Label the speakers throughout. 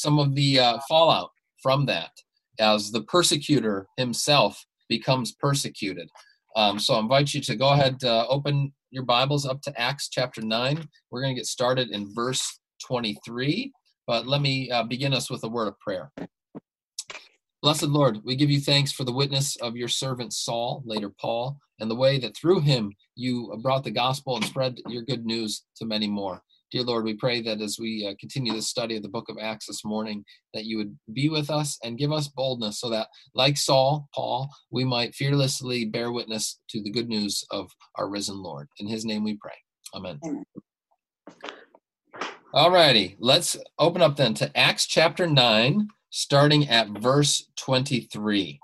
Speaker 1: some of the uh, fallout from that as the persecutor himself becomes persecuted. Um, so I invite you to go ahead, uh, open your Bibles up to Acts chapter 9. We're going to get started in verse 23, but let me uh, begin us with a word of prayer. Blessed Lord, we give you thanks for the witness of your servant Saul, later Paul, and the way that through him you brought the gospel and spread your good news to many more. Dear Lord, we pray that as we uh, continue the study of the book of Acts this morning, that you would be with us and give us boldness so that, like Saul, Paul, we might fearlessly bear witness to the good news of our risen Lord. In his name we pray. Amen. All righty, let's open up then to Acts chapter 9, starting at verse 23.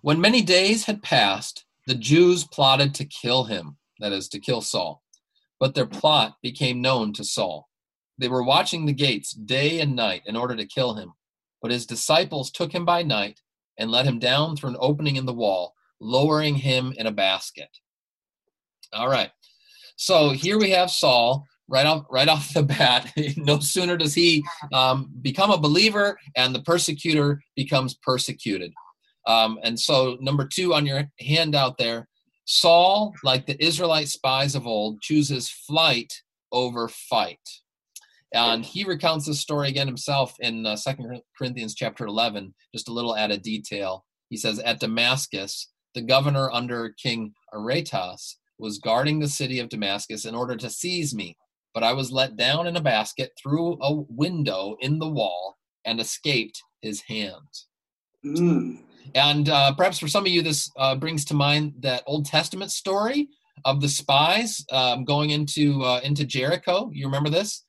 Speaker 1: When many days had passed, the Jews plotted to kill him, that is, to kill Saul. But their plot became known to Saul. They were watching the gates day and night in order to kill him. But his disciples took him by night and let him down through an opening in the wall, lowering him in a basket. All right. So here we have Saul right off right off the bat. no sooner does he um, become a believer, and the persecutor becomes persecuted. Um, and so, number two on your handout there, Saul, like the Israelite spies of old, chooses flight over fight. And he recounts this story again himself in uh, 2 Corinthians chapter 11, just a little added detail. He says, At Damascus, the governor under King Aretas was guarding the city of Damascus in order to seize me. But I was let down in a basket through a window in the wall and escaped his hands. Mm. And uh, perhaps for some of you, this uh, brings to mind that Old Testament story of the spies um, going into uh, into Jericho. You remember this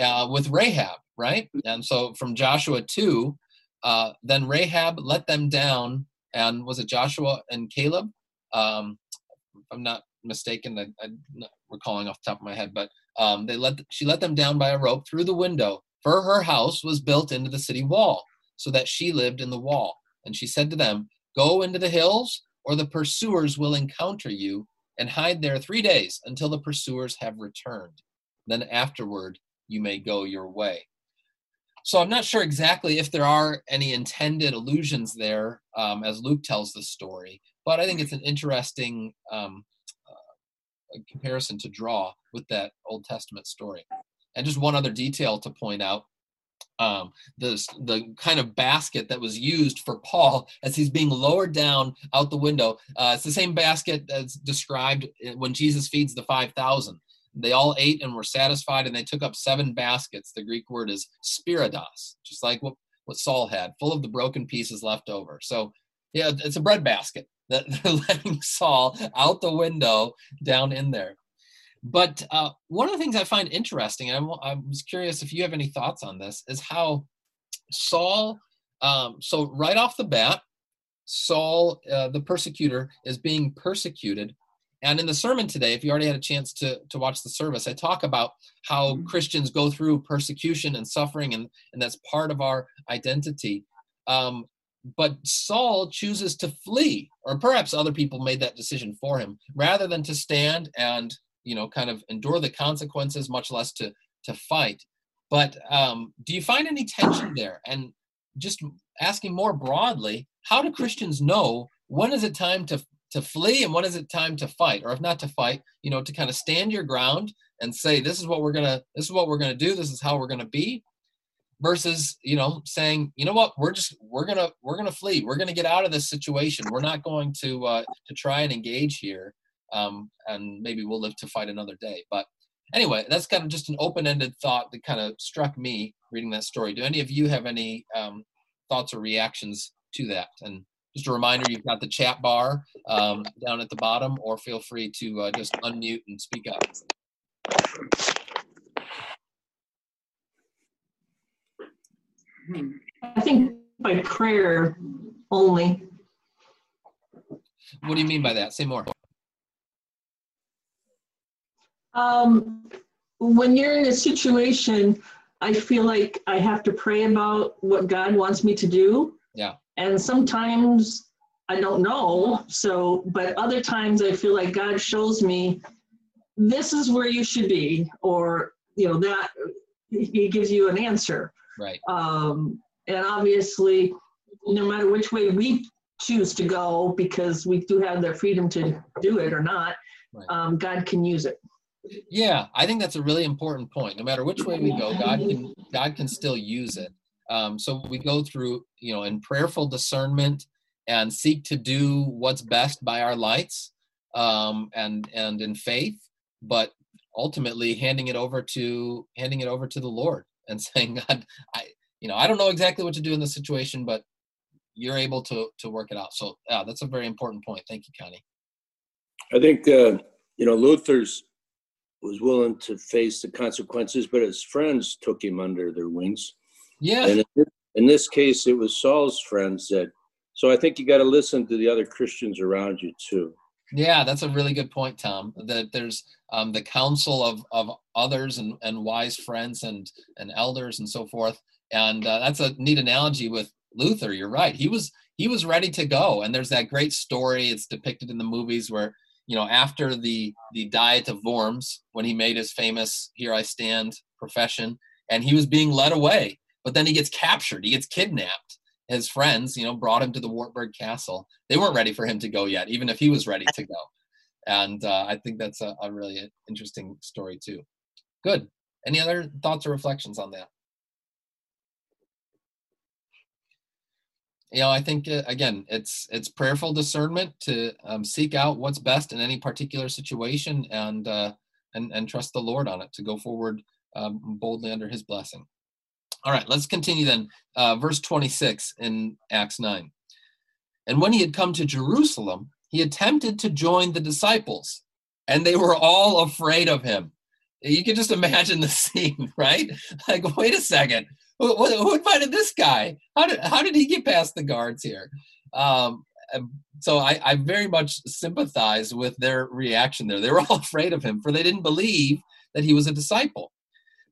Speaker 1: uh, with Rahab, right? And so from Joshua two, uh, then Rahab let them down, and was it Joshua and Caleb? Um, I'm not mistaken, I, I'm not recalling off the top of my head, but um, they let she let them down by a rope through the window. For her house was built into the city wall, so that she lived in the wall. And she said to them, Go into the hills, or the pursuers will encounter you, and hide there three days until the pursuers have returned. Then afterward you may go your way. So I'm not sure exactly if there are any intended allusions there um, as Luke tells the story, but I think it's an interesting um, uh, comparison to draw with that Old Testament story. And just one other detail to point out um, the the kind of basket that was used for Paul as he's being lowered down out the window. Uh, it's the same basket that's described when Jesus feeds the five thousand. They all ate and were satisfied, and they took up seven baskets. The Greek word is spiridos, just like what what Saul had, full of the broken pieces left over. So, yeah, it's a bread basket that they're letting Saul out the window down in there. But uh, one of the things I find interesting, and I was curious if you have any thoughts on this, is how Saul, um, so right off the bat, Saul, uh, the persecutor, is being persecuted. And in the sermon today, if you already had a chance to, to watch the service, I talk about how mm-hmm. Christians go through persecution and suffering, and, and that's part of our identity. Um, but Saul chooses to flee, or perhaps other people made that decision for him, rather than to stand and you know kind of endure the consequences much less to to fight. But um, do you find any tension there? And just asking more broadly how do christians know when is it time to to flee and when is it time to fight? Or if not to fight you know to kind of stand your ground and say this is what we're gonna this is what we're gonna do. This is how we're gonna be versus you know saying you know what? We're just we're gonna we're gonna flee. We're gonna get out of this situation. We're not going to uh to try and engage here um, and maybe we'll live to fight another day. But anyway, that's kind of just an open-ended thought that kind of struck me reading that story. Do any of you have any um, thoughts or reactions to that? And just a reminder, you've got the chat bar um, down at the bottom, or feel free to uh, just unmute and speak up.
Speaker 2: I think by prayer only.
Speaker 1: What do you mean by that? Say more.
Speaker 2: Um, when you're in a situation, I feel like I have to pray about what God wants me to do.
Speaker 1: Yeah.
Speaker 2: And sometimes I don't know. So, but other times I feel like God shows me this is where you should be, or, you know, that he gives you an answer.
Speaker 1: Right.
Speaker 2: Um, and obviously, no matter which way we choose to go, because we do have the freedom to do it or not,
Speaker 1: Right.
Speaker 2: um, God can use it.
Speaker 1: Yeah, I think that's a really important point. No matter which way we go, God can God can still use it. Um, so we go through, you know, in prayerful discernment and seek to do what's best by our lights, um, and and in faith, but ultimately handing it over to handing it over to the Lord and saying, God, I, you know, I don't know exactly what to do in this situation, but you're able to to work it out. So yeah, that's a very important point. Thank you, Connie.
Speaker 3: I think uh, you know Luther's was willing to face the consequences, but his friends took him under their wings.
Speaker 1: Yeah,
Speaker 3: And in this- in this case, it was Saul's friends that. So I think you got to listen to the other Christians around you too.
Speaker 1: Yeah, that's a really good point, Tom. That there's um, the counsel of of others and, and wise friends and and elders and so forth. And uh, that's a neat analogy with Luther. You're right. He was he was ready to go. And there's that great story. It's depicted in the movies where you know after the the Diet of Worms, when he made his famous "Here I Stand" profession, and he was being led away, but then he gets captured. He gets kidnapped. His friends, you know, brought him to the Wartburg Castle. They weren't ready for him to go yet, even if he was ready to go. And uh, I think that's a, a really interesting story too. Good. Any other thoughts or reflections on that? You know, I think uh, again, it's it's prayerful discernment to um, seek out what's best in any particular situation, and uh, and and trust the Lord on it to go forward um, boldly under His blessing. All right, let's continue then. Uh, verse 26 in Acts 9. And when he had come to Jerusalem, he attempted to join the disciples, and they were all afraid of him. You can just imagine the scene, right? Like, wait a second, who, who invited this guy? How did how did he get past the guards here? Um, so I, I very much sympathize with their reaction there. They were all afraid of him, for they didn't believe that he was a disciple.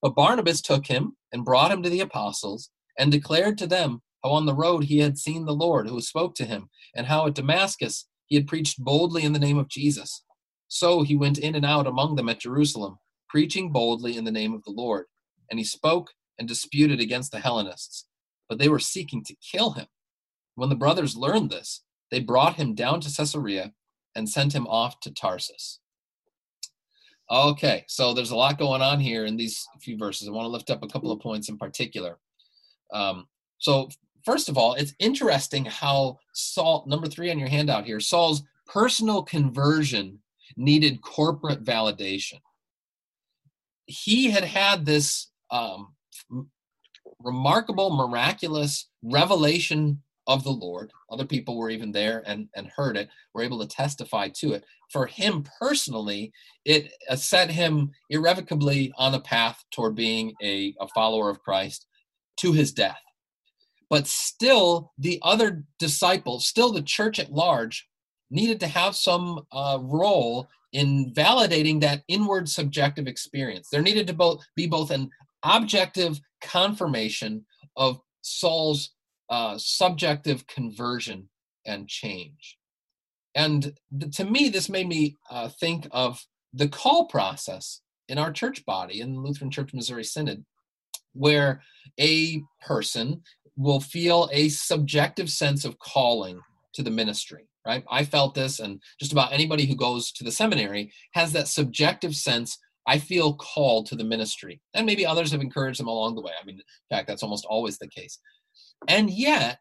Speaker 1: But Barnabas took him and brought him to the apostles and declared to them how on the road he had seen the Lord who spoke to him, and how at Damascus he had preached boldly in the name of Jesus. So he went in and out among them at Jerusalem, preaching boldly in the name of the Lord. And he spoke and disputed against the Hellenists, but they were seeking to kill him. When the brothers learned this, they brought him down to Caesarea and sent him off to Tarsus. Okay, so there's a lot going on here in these few verses. I want to lift up a couple of points in particular. Um, so, first of all, it's interesting how Saul, number three on your handout here, Saul's personal conversion needed corporate validation. He had had this um, remarkable, miraculous revelation of the Lord. Other people were even there and, and heard it, were able to testify to it. For him personally, it uh, set him irrevocably on a path toward being a, a follower of Christ to his death. But still, the other disciples, still the church at large, needed to have some uh, role in validating that inward subjective experience. There needed to both be both an objective confirmation of Saul's uh, subjective conversion and change. And th- to me, this made me uh, think of the call process in our church body in the Lutheran Church Missouri Synod, where a person will feel a subjective sense of calling to the ministry, right? I felt this, and just about anybody who goes to the seminary has that subjective sense. I feel called to the ministry. And maybe others have encouraged them along the way. I mean, in fact, that's almost always the case. And yet,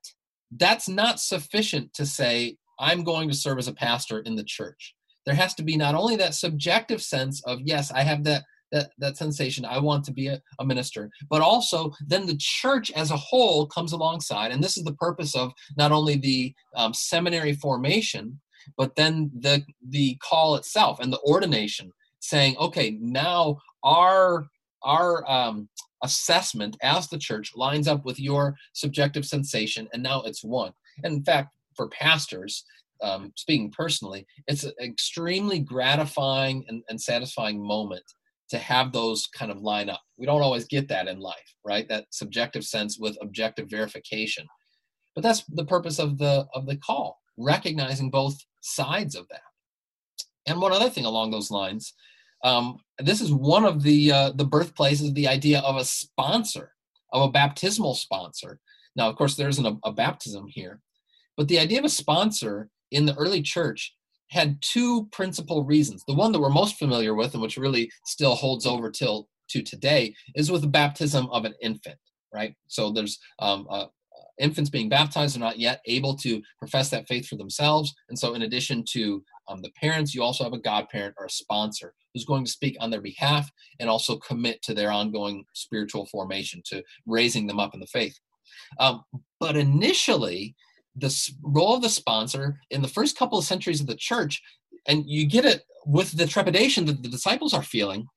Speaker 1: that's not sufficient to say, I'm going to serve as a pastor in the church. There has to be not only that subjective sense of, yes, I have that that, that sensation, I want to be a, a minister, but also then the church as a whole comes alongside. And this is the purpose of not only the um, seminary formation, but then the the call itself and the ordination, saying, okay, now our our um, assessment as the church lines up with your subjective sensation, and now it's one. And in fact, for pastors, um, speaking personally, it's an extremely gratifying and, and satisfying moment to have those kind of line up. We don't always get that in life, right? That subjective sense with objective verification. But that's the purpose of the of the call, recognizing both sides of that. And one other thing along those lines, um, this is one of the uh, the birthplaces of the idea of a sponsor, of a baptismal sponsor. Now, of course, there isn't a, a baptism here, but the idea of a sponsor in the early church had two principal reasons. The one that we're most familiar with, and which really still holds over till to today, is with the baptism of an infant. Right. So there's um, uh, infants being baptized are not yet able to profess that faith for themselves, and so in addition to the parents, you also have a godparent or a sponsor who's going to speak on their behalf and also commit to their ongoing spiritual formation, to raising them up in the faith. Um, but initially, the role of the sponsor in the first couple of centuries of the church, and you get it with the trepidation that the disciples are feeling,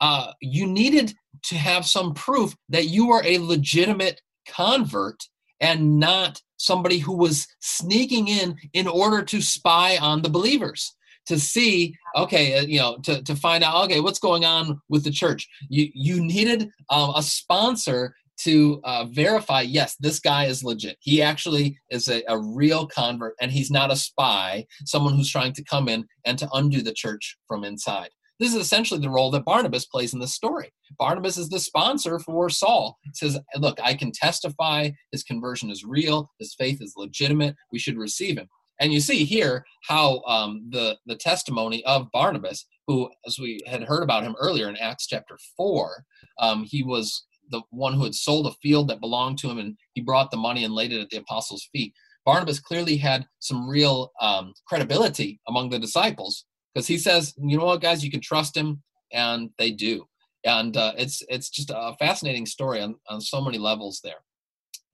Speaker 1: uh, you needed to have some proof that you were a legitimate convert and not somebody who was sneaking in in order to spy on the believers to see okay uh, you know to, to find out okay what's going on with the church? You you needed um, a sponsor to uh, verify yes this guy is legit. He actually is a, a real convert and he's not a spy someone who's trying to come in and to undo the church from inside this is essentially the role that Barnabas plays in the story. Barnabas is the sponsor for Saul. He says, Look, I can testify his conversion is real, his faith is legitimate, we should receive him. And you see here how um, the, the testimony of Barnabas, who, as we had heard about him earlier in Acts chapter 4, um, he was the one who had sold a field that belonged to him and he brought the money and laid it at the apostles' feet. Barnabas clearly had some real um, credibility among the disciples because he says, you know what, guys, you can trust him, and they do. And uh, it's it's just a fascinating story on, on so many levels there.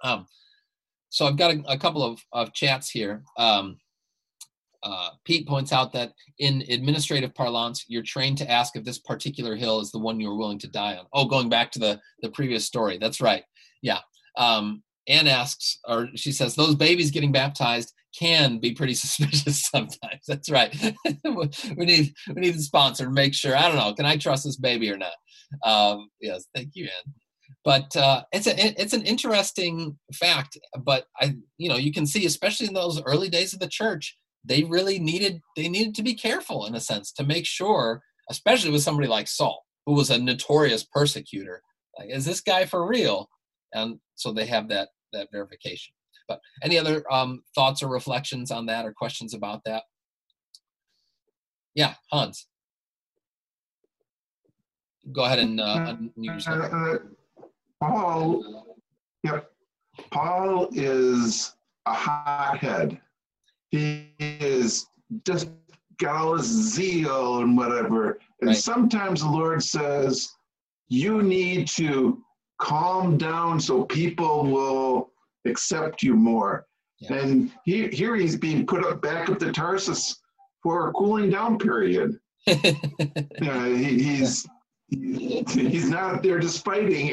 Speaker 1: Um, so I've got a, a couple of, of chats here. Um, uh, Pete points out that in administrative parlance, you're trained to ask if this particular hill is the one you're willing to die on. Oh, going back to the the previous story. That's right. Yeah. Um, Anne asks, or she says, those babies getting baptized can be pretty suspicious sometimes. That's right. we need we need the sponsor to make sure. I don't know. Can I trust this baby or not? Um, yes, thank you, Anne. But uh, it's a it's an interesting fact. But I, you know, you can see, especially in those early days of the church, they really needed they needed to be careful in a sense to make sure, especially with somebody like Saul, who was a notorious persecutor. Like, is this guy for real? And so they have that that verification. But any other um, thoughts or reflections on that or questions about that? Yeah, Hans. Go ahead and uh, unmute
Speaker 4: uh, uh, Paul, yep. Paul is a hothead. He is just got all this zeal and whatever. And right. sometimes the Lord says, you need to calm down so people will accept you more. Yeah. And he, here he's being put up back up the Tarsus for a cooling down period. yeah, he, he's he's not there just fighting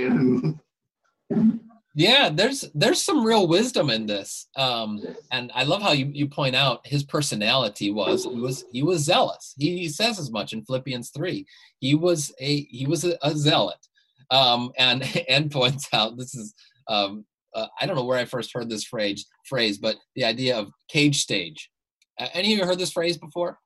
Speaker 1: and yeah there's there's some real wisdom in this um and i love how you, you point out his personality was he was he was zealous he, he says as much in philippians 3 he was a he was a, a zealot um and and points out this is um uh, I don't know where I first heard this phrase, phrase, but the idea of cage stage. Uh, any of you heard this phrase before?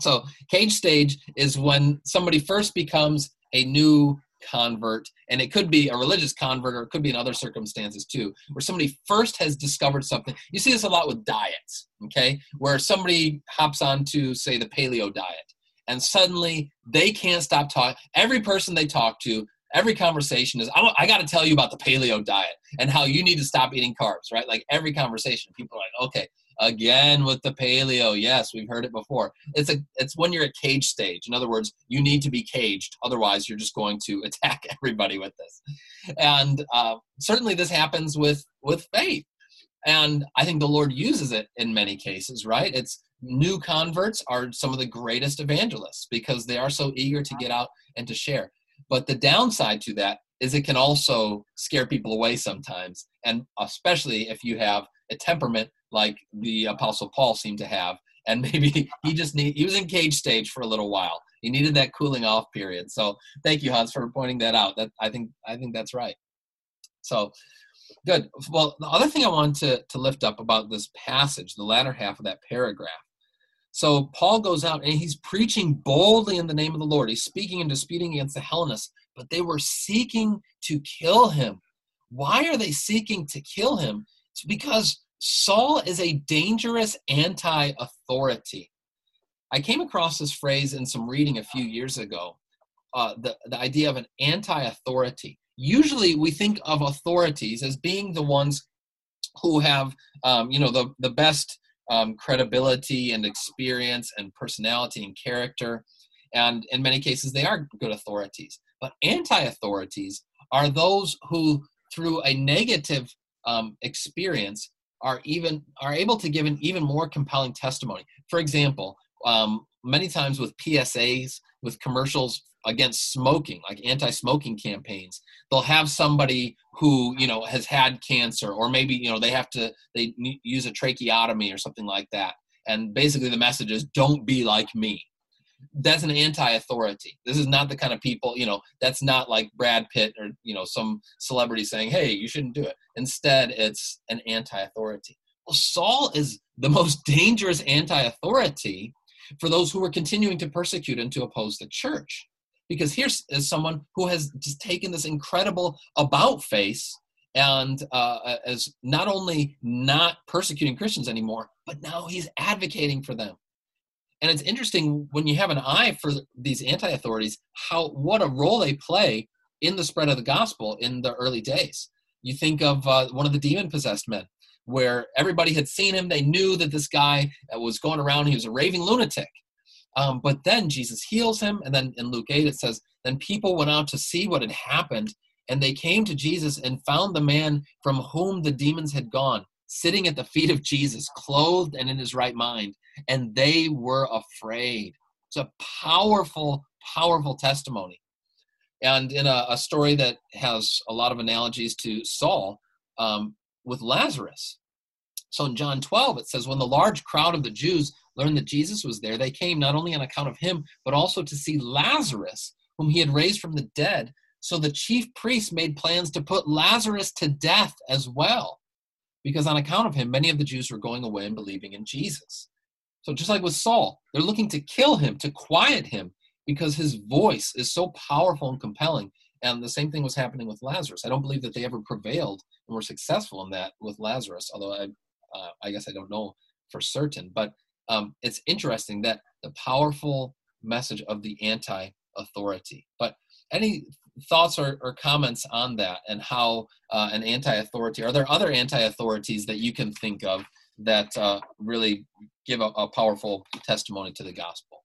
Speaker 1: So, cage stage is when somebody first becomes a new convert, and it could be a religious convert or it could be in other circumstances too, where somebody first has discovered something. You see this a lot with diets, okay, where somebody hops onto, say, the paleo diet, and suddenly they can't stop talking. Every person they talk to every conversation is I, I got to tell you about the paleo diet and how you need to stop eating carbs, right? Like every conversation, people are like, okay, again with the paleo. Yes, we've heard it before. It's a it's when you're at cage stage. In other words, you need to be caged. Otherwise, you're just going to attack everybody with this. And uh, certainly, this happens with with faith. And I think the Lord uses it in many cases, right? It's new converts are some of the greatest evangelists because they are so eager to get out and to share. But the downside to that is it can also scare people away sometimes, and especially if you have a temperament like the Apostle Paul seemed to have, and maybe he just need he was in cage stage for a little while. He needed that cooling off period. So thank you, Hans, for pointing that out. That I think I think that's right. So good. Well, the other thing I want to to lift up about this passage, the latter half of that paragraph. So Paul goes out and he's preaching boldly in the name of the Lord. He's speaking and disputing against the Hellenists, but they were seeking to kill him. Why are they seeking to kill him? It's because Saul is a dangerous anti authority. I came across this phrase in some reading a few years ago uh, the, the idea of an anti authority. Usually we think of authorities as being the ones who have, um, you know, the, the best um, credibility and experience and personality and character. And in many cases, they are good authorities. But anti authorities are those who, through a negative um, experience, are even are able to give an even more compelling testimony. For example, um, many times with PSAs, with commercials against smoking, like anti-smoking campaigns, they'll have somebody who you know has had cancer, or maybe you know they have to they use a tracheotomy or something like that, and basically the message is don't be like me. That's an anti-authority. This is not the kind of people you know. That's not like Brad Pitt or you know some celebrity saying, "Hey, you shouldn't do it." Instead, it's an anti-authority. Well, Saul is the most dangerous anti-authority for those who were continuing to persecute and to oppose the church. Because here's is someone who has just taken this incredible about face and uh, is not only not persecuting Christians anymore, but now he's advocating for them. And it's interesting when you have an eye for these anti-authorities, how what a role they play in the spread of the gospel in the early days. You think of uh, one of the demon-possessed men where everybody had seen him. They knew that this guy was going around, he was a raving lunatic. Um, but then Jesus heals him. And then in Luke 8, it says, Then people went out to see what had happened. And they came to Jesus and found the man from whom the demons had gone, sitting at the feet of Jesus, clothed and in his right mind. And they were afraid. It's a powerful, powerful testimony. And in a, a story that has a lot of analogies to Saul, um, with Lazarus. So in John 12, it says, When the large crowd of the Jews learned that Jesus was there, they came not only on account of him, but also to see Lazarus, whom he had raised from the dead. So the chief priests made plans to put Lazarus to death as well, because on account of him, many of the Jews were going away and believing in Jesus. So just like with Saul, they're looking to kill him, to quiet him, because his voice is so powerful and compelling. And the same thing was happening with Lazarus. I don't believe that they ever prevailed and were successful in that with Lazarus, although I, uh, I guess I don't know for certain. But um, it's interesting that the powerful message of the anti authority. But any thoughts or, or, comments on that and how uh, an anti authority, are there other anti authorities that you can think of that uh, really give a, a powerful testimony to the gospel?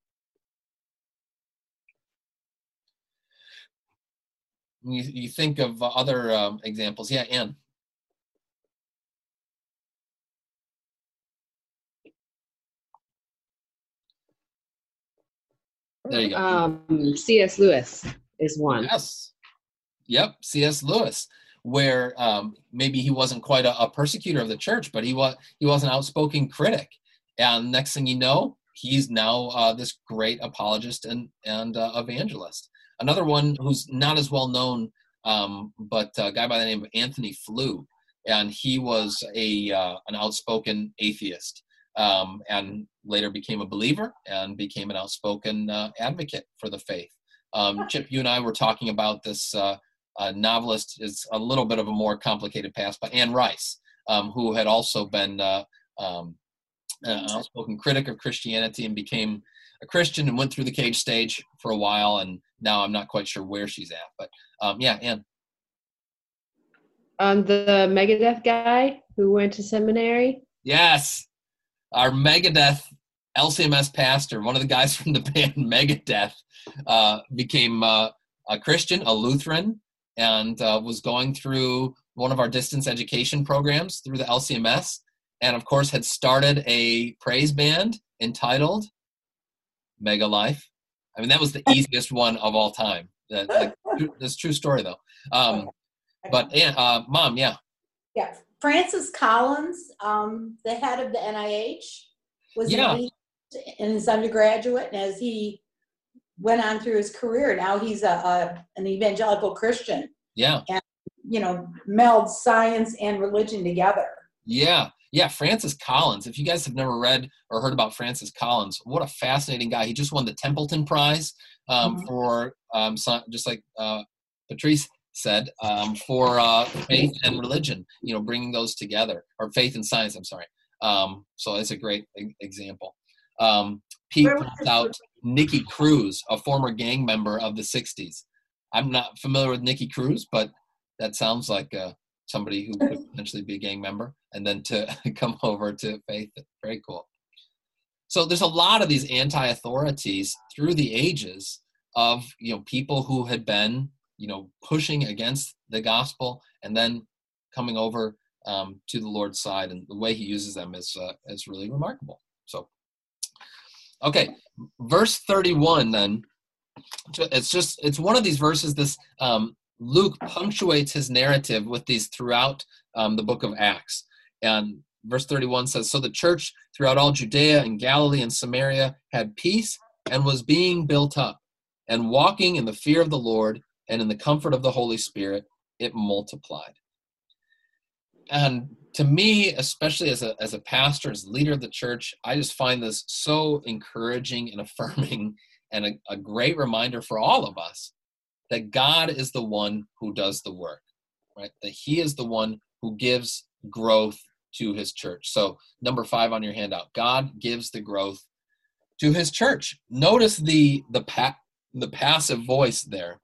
Speaker 1: You, you think of other um, examples. Yeah, Anne. There you go.
Speaker 5: Um, C.S. Lewis is one.
Speaker 1: Yes. Yep, C.S. Lewis, where um, maybe he wasn't quite a, a, persecutor of the church, but he was he was an outspoken critic, and next thing you know, he's now uh, this great apologist and and uh, evangelist. Another one who's not as well known, um, but a guy by the name of Antony Flew, and he was a uh, an outspoken atheist um, and later became a believer and became an outspoken uh, advocate for the faith. Um, Chip, you and I were talking about this uh, uh, novelist. Is a little bit of a more complicated past, but Anne Rice, um, who had also been uh, um, an outspoken critic of Christianity and became a Christian and went through the cage stage for a while, and now I'm not quite sure where she's at. But um, yeah, Anne.
Speaker 5: Um, the Megadeth guy who went to seminary.
Speaker 1: Yes, our Megadeth LCMS pastor, one of the guys from the band Megadeth, uh, became uh, a Christian, a Lutheran, and uh, was going through one of our distance education programs through the LCMS, and of course had started a praise band entitled Mega Life. I mean, that was the easiest one of all time. That, that, that's true story though. Um, but uh, mom, yeah.
Speaker 6: Yeah, Francis Collins, um, the head of the NIH, was yeah. in his undergraduate, and as he went on through his career, now he's a, a an evangelical Christian.
Speaker 1: Yeah,
Speaker 6: and you know melds science and religion together.
Speaker 1: Yeah, Yeah, Francis Collins. If you guys have never read or heard about Francis Collins, what a fascinating guy. He just won the Templeton Prize um,
Speaker 2: Mhm.
Speaker 1: for um, just like uh, Patrice said, um, for uh, faith and religion. You know, bringing those together, or faith and science. I'm sorry. Um, so it's a great example. Um, Pete points out Nicky Cruz, a former gang member of the '60s. I'm not familiar with Nicky Cruz, but that sounds like uh, somebody who could potentially be a gang member, and then to come over to faith. Very cool. So there's a lot of these anti-authorities through the ages of you know people who had been you know pushing against the gospel and then coming over um, to the Lord's side, and the way He uses them is uh, is really remarkable. So, okay, verse 31 then it's just it's one of these verses this um, luke punctuates his narrative with these throughout um, the book of acts. And verse 31 says so the church throughout all judea and galilee and samaria had peace and was being built up and walking in the fear of the lord and in the comfort of the holy spirit it multiplied. And to me especially as a, as a pastor as leader of the church i just find this so encouraging and affirming and a, a great reminder for all of us that God is the one who does the work, right? That He is the one who gives growth to His church. So, number five on your handout God gives the growth to His church. Notice the, the, pa- the passive voice there.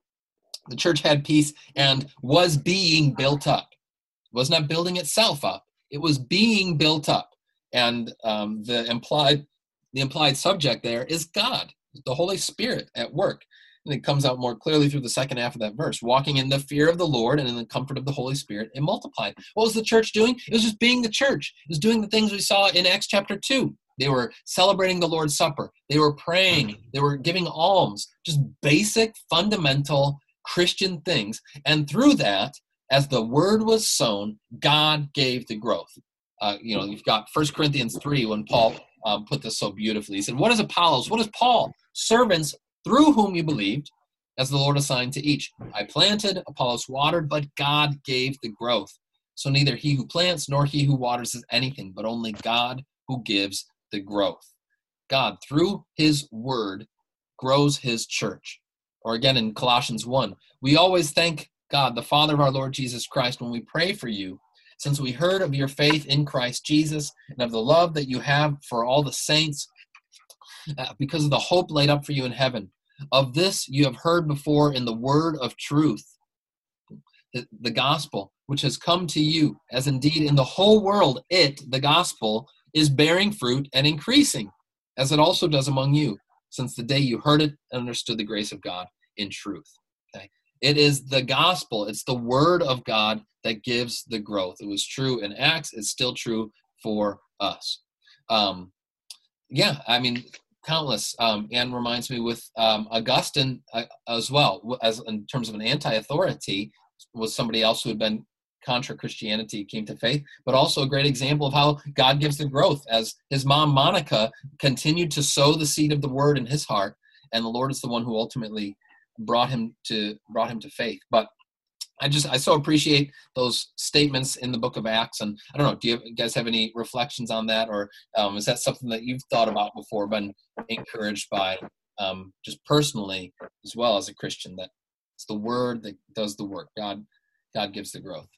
Speaker 1: The church had peace and was being built up. It was not building itself up, it was being built up. And um, the implied the implied subject there is God the Holy Spirit at work. And it comes out more clearly through the second half of that verse. Walking in the fear of the Lord and in the comfort of the Holy Spirit, it multiplied. What was the church doing? It was just being the church. It was doing the things we saw in Acts chapter 2. They were celebrating the Lord's Supper. They were praying. They were giving alms. Just basic, fundamental Christian things. And through that, as the word was sown, God gave the growth. Uh, you know, you've got First Corinthians 3 when Paul um, put this so beautifully. He said, What is Apollos? What is Paul? Servants through whom you believed, as the Lord assigned to each. I planted, Apollos watered, but God gave the growth. So neither he who plants nor he who waters is anything, but only God who gives the growth. God, through his word, grows his church. Or again in Colossians 1, we always thank God, the Father of our Lord Jesus Christ, when we pray for you, since we heard of your faith in Christ Jesus and of the love that you have for all the saints uh, because of the hope laid up for you in heaven. Of this you have heard before in the word of truth, the, the gospel, which has come to you, as indeed in the whole world, it, the gospel, is bearing fruit and increasing, as it also does among you, since the day you heard it and understood the grace of God in truth. Okay? It is the gospel, it's the word of God that gives the growth. It was true in Acts, it's still true for us. Um, yeah, I mean, countless. Um, and reminds me with um, Augustine uh, as well, as in terms of an anti-authority, was somebody else who had been contra Christianity, came to faith, but also a great example of how God gives the growth. As his mom Monica continued to sow the seed of the word in his heart, and the Lord is the one who ultimately brought him to brought him to faith. But I just I so appreciate those statements in the book of Acts, and I don't know. Do you guys have any reflections on that, or um, is that something that you've thought about before, been encouraged by, um, just personally as well as a Christian? That it's the Word that does the work. God, God gives the growth.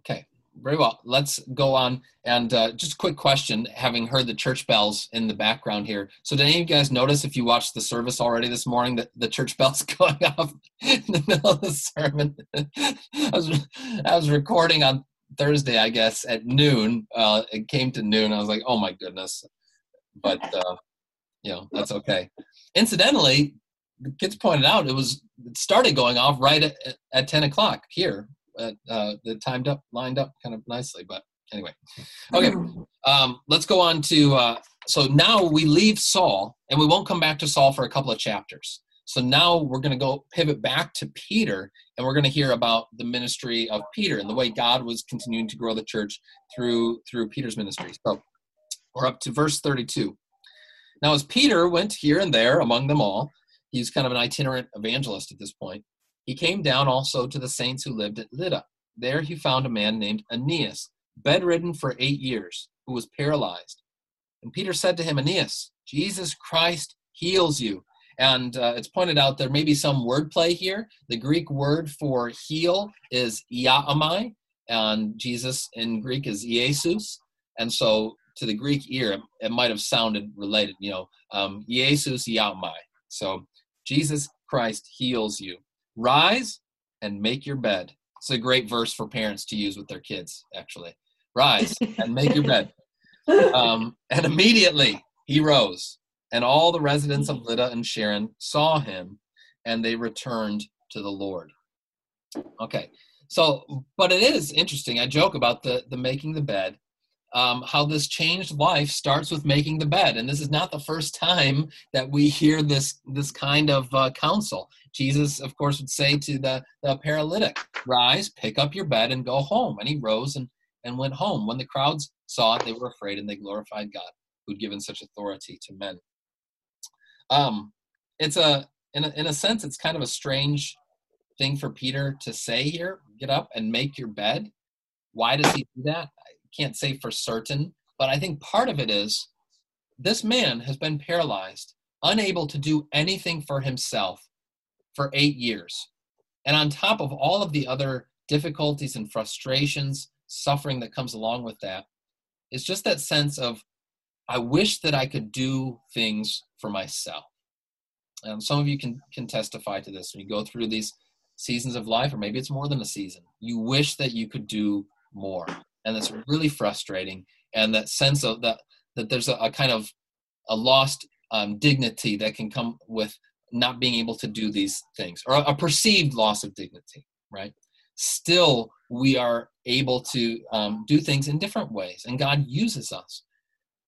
Speaker 1: Okay, very well. Let's go on. And uh, just a quick question, having heard the church bells in the background here. So, did any of you guys notice if you watched the service already this morning that the church bells going off in the middle of the sermon? I was I was recording on Thursday, I guess, at noon. Uh, it came to noon. I was like, oh my goodness. But uh, you know, that's okay. Incidentally, the kids pointed out it was it started going off right at, at 10 o'clock here uh, uh, the timed up, lined up kind of nicely. But anyway, okay, um, let's go on to. Uh, so now we leave Saul, and we won't come back to Saul for a couple of chapters. So now we're going to go pivot back to Peter, and we're going to hear about the ministry of Peter and the way God was continuing to grow the church through through Peter's ministry. So we're up to verse 32. Now, as Peter went here and there among them all, he's kind of an itinerant evangelist at this point. He came down also to the saints who lived at Lydda. There he found a man named Aeneas, bedridden for eight years, who was paralyzed. And Peter said to him, Aeneas, Jesus Christ heals you. And uh, it's pointed out there may be some wordplay here. The Greek word for heal is iaomai, and Jesus in Greek is Iesus. And so to the Greek ear, it might have sounded related, you know, um, Iesus iaomai. So Jesus Christ heals you. Rise and make your bed. It's a great verse for parents to use with their kids, actually. Rise and make your bed. Um, and immediately he rose, and all the residents of Lydda and Sharon saw him, and they returned to the Lord. Okay, so, but it is interesting. I joke about the, the making the bed um, how this changed life starts with making the bed. And this is not the first time that we hear this this kind of uh, counsel. Jesus of course would say to the, the paralytic rise pick up your bed and go home. And he rose and, and went home. When the crowds saw it they were afraid and they glorified god who'd given such authority to men. Um, it's a in, a in a sense it's kind of a strange thing for peter to say here get up and make your bed. Why does he do that can't say for certain, but I think part of it is this man has been paralyzed, unable to do anything for himself for eight years. And on top of all of the other difficulties and frustrations, suffering that comes along with that, is just that sense of, I wish that I could do things for myself. Um, some of you can, can testify to this when you go through these seasons of life, or maybe it's more than a season. You wish that you could do more and that's really frustrating and that sense of that that there's a, a kind of a lost um, dignity that can come with not being able to do these things or a, a perceived loss of dignity right? Still we are able to um, do things in different ways and god uses us.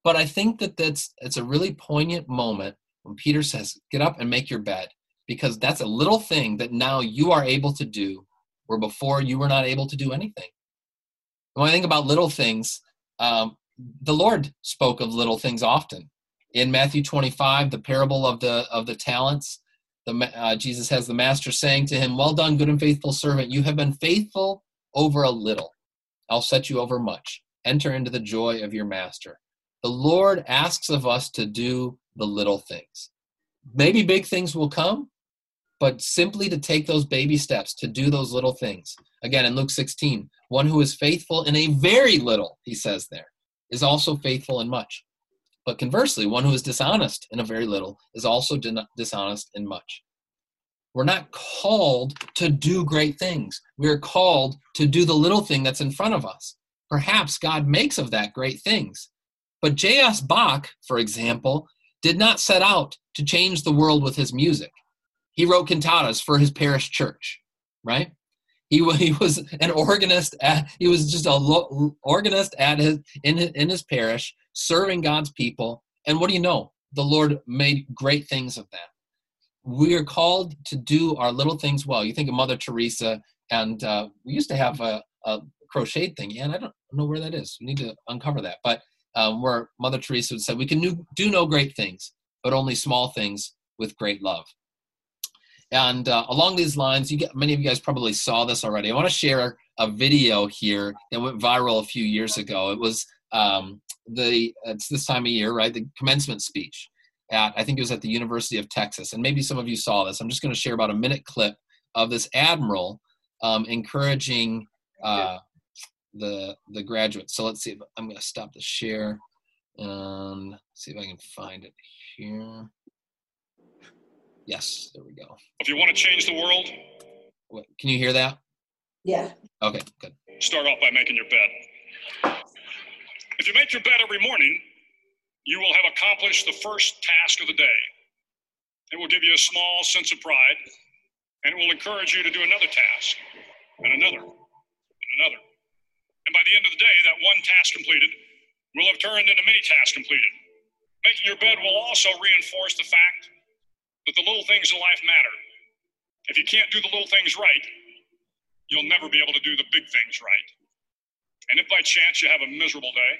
Speaker 1: But i think that that's it's a really poignant moment when peter says get up and make your bed because that's a little thing that now you are able to do where before you were not able to do anything when I think about little things, um, the Lord spoke of little things often. In Matthew 25, the parable of the of the talents, the, uh, Jesus has the master saying to him, "Well done, good and faithful servant. You have been faithful over a little. I'll set you over much. Enter into the joy of your master." The Lord asks of us to do the little things. Maybe big things will come, but simply to take those baby steps, to do those little things. Again, in Luke 16, one who is faithful in a very little, he says there, is also faithful in much. But conversely, one who is dishonest in a very little is also dishonest in much. We're not called to do great things. We're called to do the little thing that's in front of us. Perhaps God makes of that great things. But J.S. Bach, for example, did not set out to change the world with his music. He wrote cantatas for his parish church, right? He, he was an organist. At, he was just a lo, organist at his in his, in his parish, serving God's people. And what do you know? The Lord made great things of that. We are called to do our little things well. You think of Mother Teresa, and uh, we used to have a, a crocheted thing. Yeah, and I don't know where that is. We need to uncover that. But um, where Mother Teresa would say, "We can do, do no great things, but only small things with great love." And uh, along these lines, you get many of you guys probably saw this already. I want to share a video here that went viral a few years ago. It was um, the it's this time of year, right? The commencement speech at I think it was at the University of Texas, and maybe some of you saw this. I'm just going to share about a minute clip of this admiral um, encouraging uh, the the graduates. So let's see. If, I'm going to stop the share and see if I can find it here. Yes, there we go.
Speaker 7: If you want to change the world,
Speaker 1: what, can you hear that?
Speaker 6: Yeah.
Speaker 1: Okay, good.
Speaker 7: Start off by making your bed. If you make your bed every morning, you will have accomplished the first task of the day. It will give you a small sense of pride, and it will encourage you to do another task, and another, and another. And by the end of the day, that one task completed will have turned into many tasks completed. Making your bed will also reinforce the fact that the little things in life matter. If you can't do the little things right, you'll never be able to do the big things right. And if by chance you have a miserable day,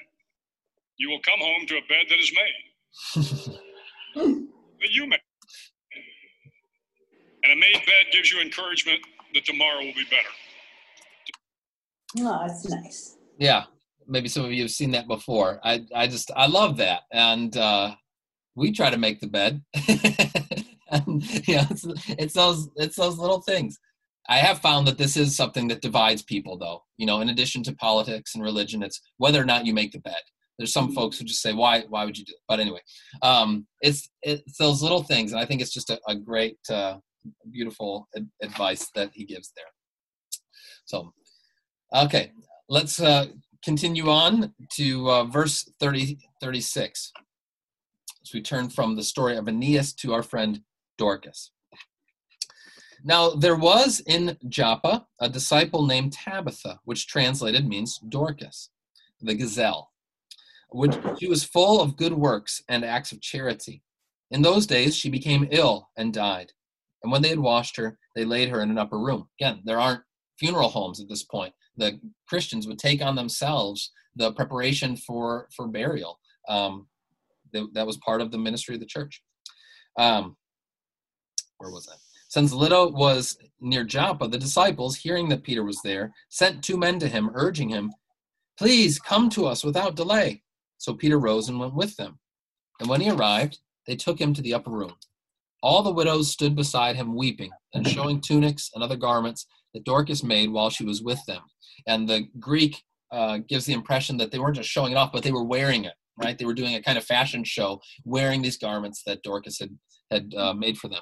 Speaker 7: you will come home to a bed that is made, that you made. And a made bed gives you encouragement that tomorrow will be better.
Speaker 6: Oh, that's nice.
Speaker 1: Yeah, maybe some of you have seen that before. I I just I love that, and uh, we try to make the bed. and, yeah, it's, it's those it's those little things. I have found that this is something that divides people, though. You know, in addition to politics and religion, it's whether or not you make the bed. There's some folks who just say, "Why? Why would you do it?" But anyway, um, it's it's those little things, and I think it's just a, a great, uh, beautiful ad- advice that he gives there. So, okay, let's uh, continue on to uh, verse 30, 36. As we turn from the story of Aeneas to our friend Dorcas. Now, there was in Joppa a disciple named Tabitha, which translated means Dorcas, the gazelle, which she was full of good works and acts of charity. In those days, she became ill and died. And when they had washed her, they laid her in an upper room. Again, there aren't funeral homes at this point. The Christians would take on themselves the preparation for for burial. Um, that, that was part of the ministry of the church. Um, where was I? Since Lydda was near Joppa, the disciples, hearing that Peter was there, sent two men to him, urging him, Please come to us without delay. So Peter rose and went with them. And when he arrived, they took him to the upper room. All the widows stood beside him weeping and showing tunics and other garments that Dorcas made while she was with them. And the Greek uh, gives the impression that they weren't just showing it off, but they were wearing it, right? They were doing a kind of fashion show, wearing these garments that Dorcas had, had uh, made for them.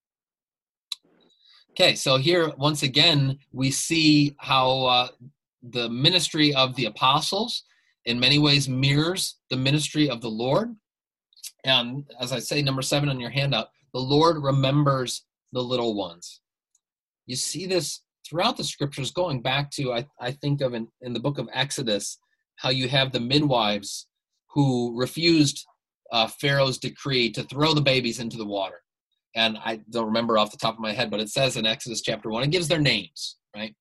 Speaker 1: Okay, so here once again we see how uh, the ministry of the apostles in many ways mirrors the ministry of the Lord. And as I say, number seven on your handout, the Lord remembers the little ones. You see this throughout the scriptures, going back to, I, I think of in, in the book of Exodus, how you have the midwives who refused uh, Pharaoh's decree to throw the babies into the water. And I don't remember off the top of my head, but it says in Exodus chapter one, it gives their names, right?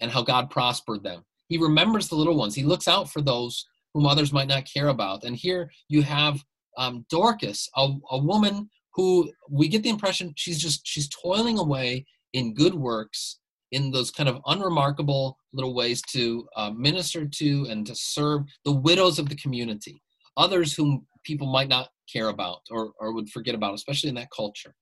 Speaker 1: And how God prospered them. He remembers the little ones. He looks out for those whom others might not care about. And here you have um, Dorcas, a, a woman who we get the impression she's just she's toiling away in good works in those kind of unremarkable little ways to uh, minister to and to serve the widows of the community, others whom people might not care about or, or would forget about, especially in that culture.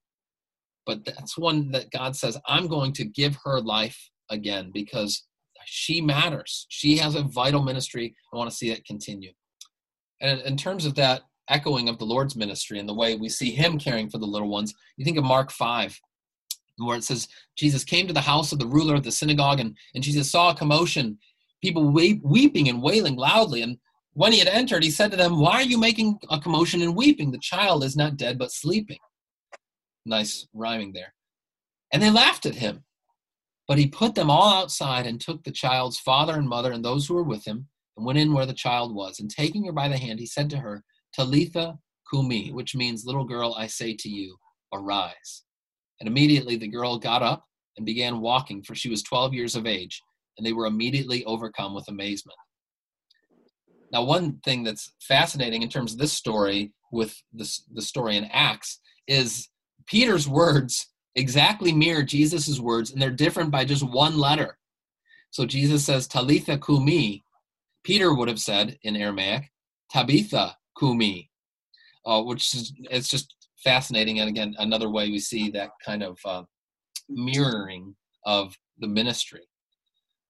Speaker 1: But that's one that God says, I'm going to give her life again because she matters. She has a vital ministry. I want to see it continue. And in terms of that echoing of the Lord's ministry and the way we see him caring for the little ones, you think of Mark 5, where it says Jesus came to the house of the ruler of the synagogue and, and Jesus saw a commotion, people weep, weeping and wailing loudly. And when he had entered, he said to them, Why are you making a commotion and weeping? The child is not dead, but sleeping. Nice rhyming there. And they laughed at him. But he put them all outside and took the child's father and mother and those who were with him and went in where the child was. And taking her by the hand, he said to her, Talitha kumi, which means, Little girl, I say to you, arise. And immediately the girl got up and began walking, for she was 12 years of age, and they were immediately overcome with amazement. Now, one thing that's fascinating in terms of this story with this, the story in Acts is Peter's words exactly mirror Jesus' words, and they're different by just one letter. So Jesus says, Talitha kumi. Peter would have said in Aramaic, Tabitha kumi, uh, which is it's just fascinating. And again, another way we see that kind of uh, mirroring of the ministry.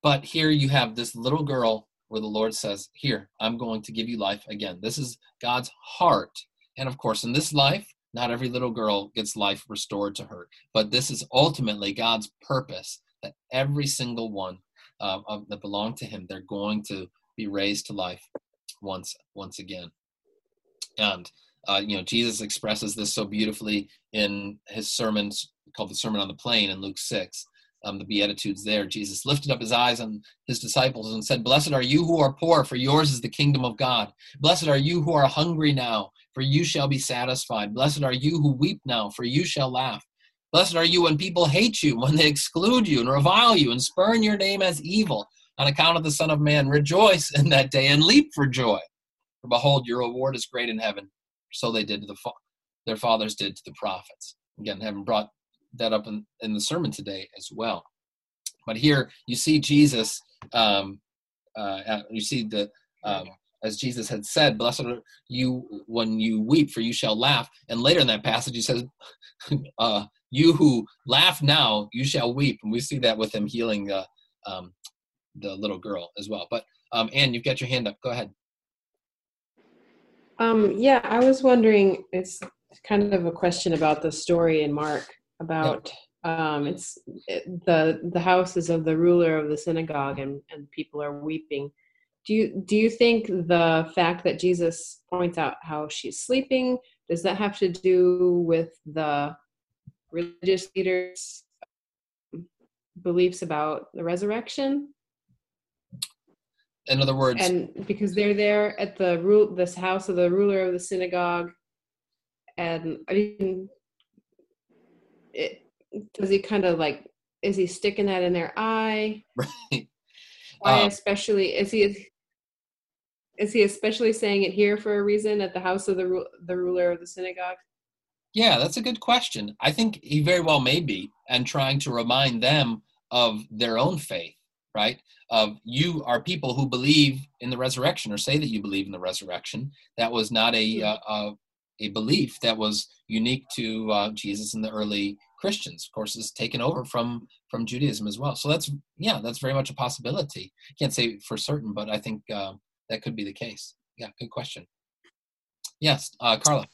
Speaker 1: But here you have this little girl where the Lord says, Here, I'm going to give you life again. This is God's heart. And of course, in this life, not every little girl gets life restored to her. But this is ultimately God's purpose that every single one uh, of, that belong to Him, they're going to be raised to life once once again. And uh, you know, Jesus expresses this so beautifully in his sermons called the Sermon on the Plain in Luke six. Um, the Beatitudes there. Jesus lifted up his eyes on his disciples and said, Blessed are you who are poor, for yours is the kingdom of God. Blessed are you who are hungry now, for you shall be satisfied. Blessed are you who weep now, for you shall laugh. Blessed are you when people hate you, when they exclude you and revile you and spurn your name as evil on account of the Son of Man. Rejoice in that day and leap for joy. For behold, your reward is great in heaven. So they did to the their fathers did to the prophets. Again, haven't brought that up in, in the sermon today as well. But here you see Jesus, um, uh, you see the um, as Jesus had said, "Blessed are you when you weep, for you shall laugh." And later in that passage, he says, uh, "You who laugh now, you shall weep." And we see that with him healing uh, um, the little girl as well. But um, Anne, you've got your hand up. Go ahead.
Speaker 5: Um, yeah, I was wondering. It's kind of a question about the story in Mark about um, it's it, the the house is of the ruler of the synagogue and and people are weeping. Do you do you think the fact that Jesus points out how she's sleeping does that have to do with the religious leaders' beliefs about the resurrection?
Speaker 1: In other words,
Speaker 5: and because they're there at the rule this house of the ruler of the synagogue and I mean, it, does he kind of like is he sticking that in their eye?
Speaker 1: Right.
Speaker 5: Why
Speaker 1: Um,
Speaker 5: especially is he is he especially saying it here for a reason at the house of the ru- the ruler of the synagogue?
Speaker 1: Yeah, that's a good question. I think he very well may be, and trying to remind them of their own faith, right? Of you are people who believe in the resurrection, or say that you believe in the resurrection. That was not a uh, uh, a belief that was unique to uh, Jesus and the early Christians. Of course, is taken over from from Judaism as well. So that's yeah, that's very much a possibility. Can't say for certain, but I think uh, that could be the case. Yeah, good question. Yes, uh, Carla.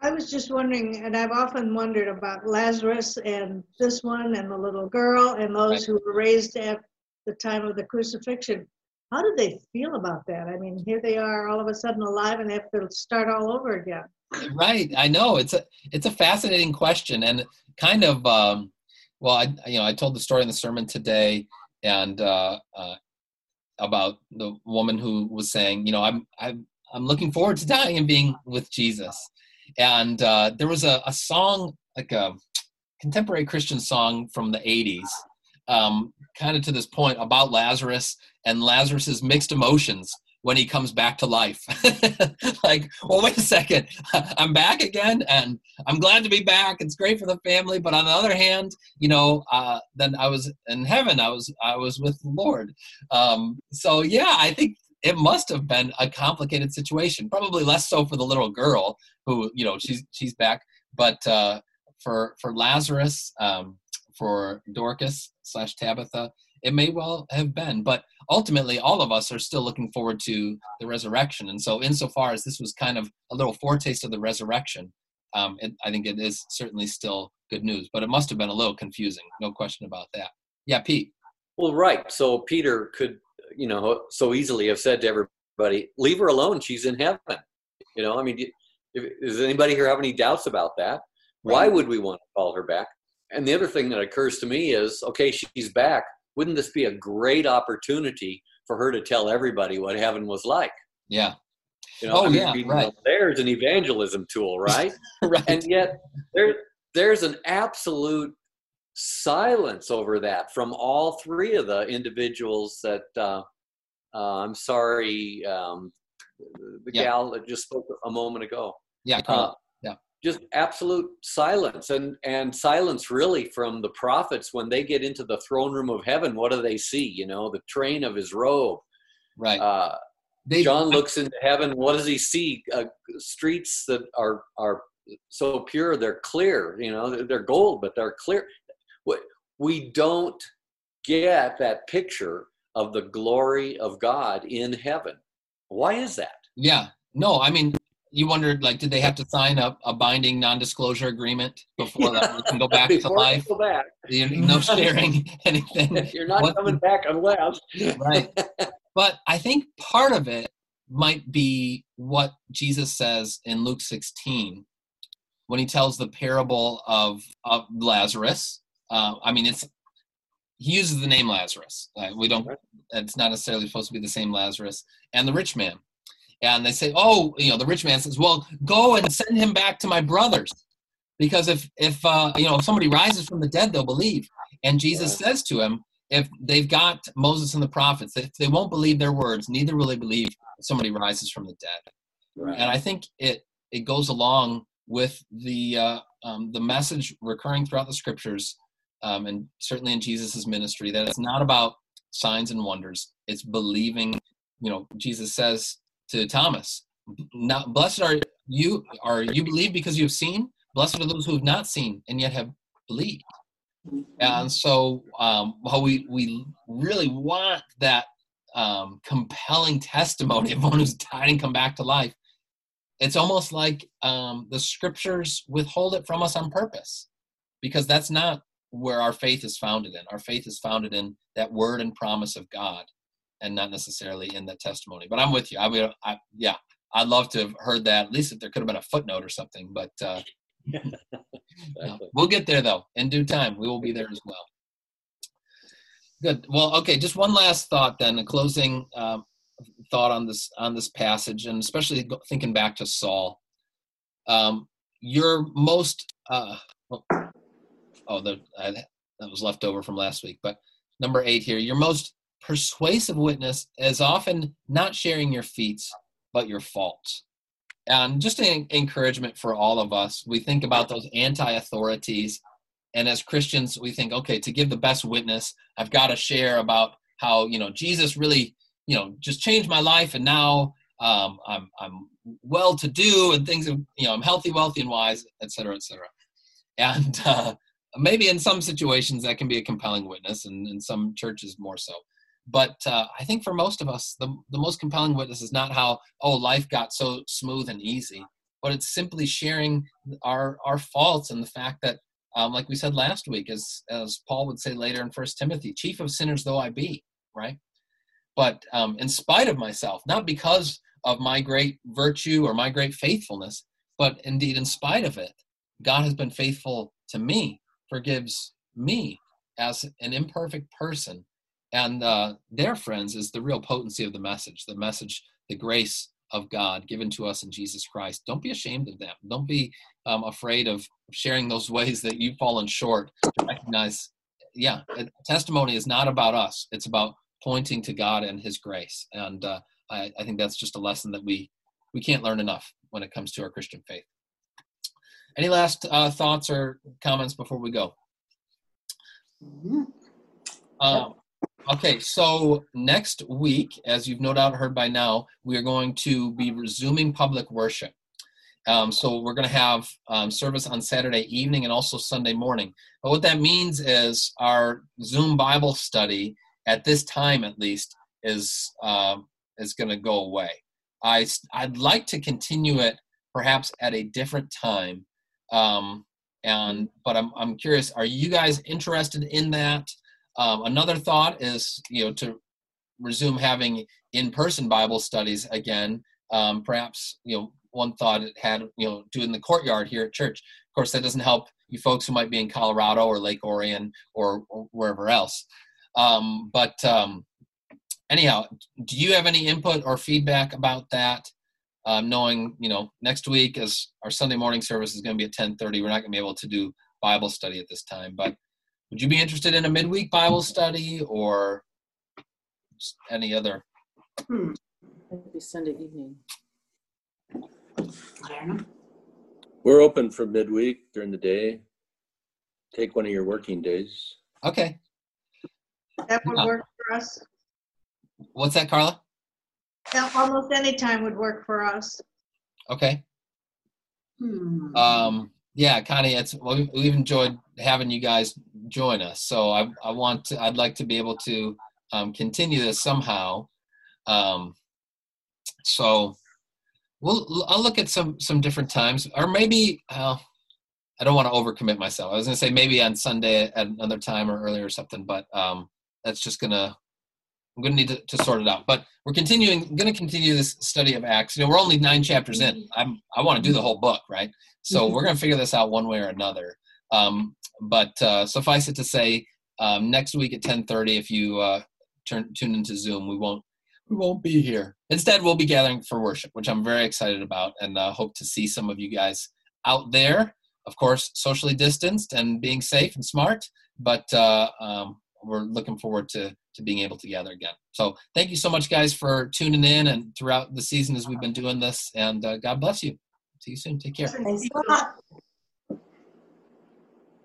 Speaker 8: I was just wondering, and I've often wondered about Lazarus and this one and the little girl and those
Speaker 1: Right.
Speaker 8: who were raised at the time of the crucifixion. How did they feel about that? I mean, here they are all of a sudden alive and they have to start all over again.
Speaker 1: right i know it's a it's a fascinating question and kind of um well i you know i told the story in the sermon today and uh, uh about the woman who was saying you know i'm i'm i'm looking forward to dying and being with jesus and uh there was a, a song like a contemporary christian song from the 80s um kind of to this point about lazarus and lazarus's mixed emotions when he comes back to life. like, well, wait a second, I'm back again, and I'm glad to be back. It's great for the family, but on the other hand, you know, uh, then I was in heaven. I was I was with the Lord. Um, so yeah, I think it must have been a complicated situation. Probably less so for the little girl who, you know, she's she's back, but uh, for for Lazarus, um, for Dorcas slash Tabitha, it may well have been. But ultimately all of us are still looking forward to the resurrection and so insofar as this was kind of a little foretaste of the resurrection um, it, i think it is certainly still good news but it must have been a little confusing no question about that yeah pete
Speaker 9: Well, right. So Peter could, you know, so easily have said to everybody, "Leave her alone. She's in heaven." You know, I mean, if, does anybody here have any doubts about that? Why would we want to call her back? And the other thing that occurs to me is, okay, she's back. Wouldn't this be a great opportunity for her to tell everybody what heaven was like?
Speaker 1: yeah
Speaker 9: You know,
Speaker 1: Oh,
Speaker 9: I mean,
Speaker 1: yeah, right.
Speaker 9: There's an evangelism tool, right?
Speaker 1: right
Speaker 9: and yet there there's an absolute silence over that from all three of the individuals that uh, uh, I'm sorry, um, the
Speaker 1: Yeah.
Speaker 9: gal that just spoke a moment ago.
Speaker 1: yeah
Speaker 9: Uh,
Speaker 1: yeah.
Speaker 9: Just absolute silence, and and silence really from the prophets when they get into the throne room of heaven. What do they see? You know, the train of his robe.
Speaker 1: right
Speaker 9: Uh,
Speaker 1: they
Speaker 9: John looks into heaven. What does he see? Uh, streets that are are so pure, they're clear. You know, they're- gold, but they're clear. We don't get that picture of the glory of God in heaven. Why is that?
Speaker 1: yeah no i mean you wondered like did they have to sign up a binding non-disclosure agreement before that we can go back to life
Speaker 9: go back,
Speaker 1: no sharing anything
Speaker 9: you're not
Speaker 1: What-
Speaker 9: coming back unless.
Speaker 1: right but i think part of it might be what jesus says in luke 16 when he tells the parable of, of lazarus uh, I mean, it's he uses the name Lazarus. Uh, we don't. It's not necessarily supposed to be the same Lazarus and the rich man. And they say, oh, you know, the rich man says, well, go and send him back to my brothers, because if if uh, you know if somebody rises from the dead, they'll believe. And Jesus says to him, if they've got Moses and the prophets, if they won't believe their words, neither will they believe somebody rises from the dead.
Speaker 9: Right.
Speaker 1: And I think it it goes along with the uh, um, the message recurring throughout the scriptures, um, and certainly in Jesus' ministry, that it's not about signs and wonders. It's believing. You know, Jesus says to Thomas, "Not blessed are you are you believe because you have seen. Blessed are those who have not seen and yet have believed." And so, um, while we we really want that um, compelling testimony of one who's died and come back to life, it's almost like um, the scriptures withhold it from us on purpose, because that's not where our faith is founded in. Our faith is founded in that word and promise of God, and not necessarily in that testimony. But I'm with you. I mean, I, yeah, I'd love to have heard that. At least if there could have been a footnote or something. But uh, no, we'll get there though in due time. We will be there as well. Good. Well, okay. Just one last thought then. A closing um, thought on this on this passage, and especially thinking back to Saul. Um, your most uh, oh, oh, the, I, that was left over from last week. But number eight here, your most persuasive witness is often not sharing your feats, but your faults. And just an encouragement for all of us. We think about those anti-authorities, and as Christians, we think, okay, to give the best witness, I've got to share about how you know Jesus really, you know, just changed my life, and now um, I'm I'm well to do, and things, you know, I'm healthy, wealthy, and wise, et cetera, et cetera. And uh, maybe in some situations that can be a compelling witness, and in some churches more so. But uh, I think for most of us, the, the most compelling witness is not how, oh, life got so smooth and easy, but it's simply sharing our, our faults and the fact that, um, like we said last week, as, as Paul would say later in First Timothy, chief of sinners though I be, right? But um, in spite of myself, not because of my great virtue or my great faithfulness, but indeed in spite of it, God has been faithful to me, forgives me as an imperfect person and uh, their friends is the real potency of the message the message the grace of god given to us in jesus christ. Don't be ashamed of them. Don't be um, afraid of sharing those ways that you've fallen short to recognize yeah testimony is not about us. It's about pointing to god and his grace. And uh, I, I think that's just a lesson that we we can't learn enough when it comes to our christian faith. Any last uh, thoughts or comments before we go? Um, Okay, so next week, as you've no doubt heard by now, we are going to be resuming public worship. Um, so we're going to have um, service on Saturday evening and also Sunday morning. But what that means is our Zoom Bible study at this time, at least, is um, is going to go away. I I'd like to continue it perhaps at a different time. Um, and but I'm I'm curious, are you guys interested in that? Um, another thought is, you know, to resume having in-person Bible studies again. Um, perhaps, you know, one thought it had, you know, do in the courtyard here at church. Of course, that doesn't help you folks who might be in Colorado or Lake Orion or, or wherever else. Um, but um, anyhow, do you have any input or feedback about that? Um, knowing, you know, next week as our Sunday morning service is going to be at 10:30, we're not going to be able to do Bible study at this time, but would you be interested in a midweek Bible study or any other?
Speaker 5: Hmm. Maybe Sunday evening.
Speaker 6: I don't know.
Speaker 3: We're open for midweek during the day. Take one of your working days.
Speaker 1: Okay.
Speaker 8: That would work for us.
Speaker 1: What's that, Carla?
Speaker 8: Yeah, Almost any time would work for us.
Speaker 1: Okay.
Speaker 6: Hmm.
Speaker 1: Um, yeah, Connie, it's well, we- we've enjoyed having you guys join us. So I, I want to, I'd like to be able to um, continue this somehow. Um, so we'll, I'll look at some some different times, or maybe uh, I don't want to overcommit myself. I was gonna say maybe on Sunday at another time or earlier or something, but um, that's just gonna I'm gonna need to, to sort it out. But we're continuing, going to continue this study of Acts. You know, we're only nine chapters in. I'm I want to do the whole book, right? So we're gonna figure this out one way or another. Um, but uh, suffice it to say, um, next week at 10:30, if you uh, turn tune into Zoom, we won't we won't be here. Instead, we'll be gathering for worship, which I'm very excited about, and uh, hope to see some of you guys out there. Of course, socially distanced and being safe and smart, but uh, um, we're looking forward to to being able to gather again. So, thank you so much, guys, for tuning in and throughout the season as we've been doing this. And uh, God bless you. See you soon. Take care.
Speaker 6: Thanks a lot.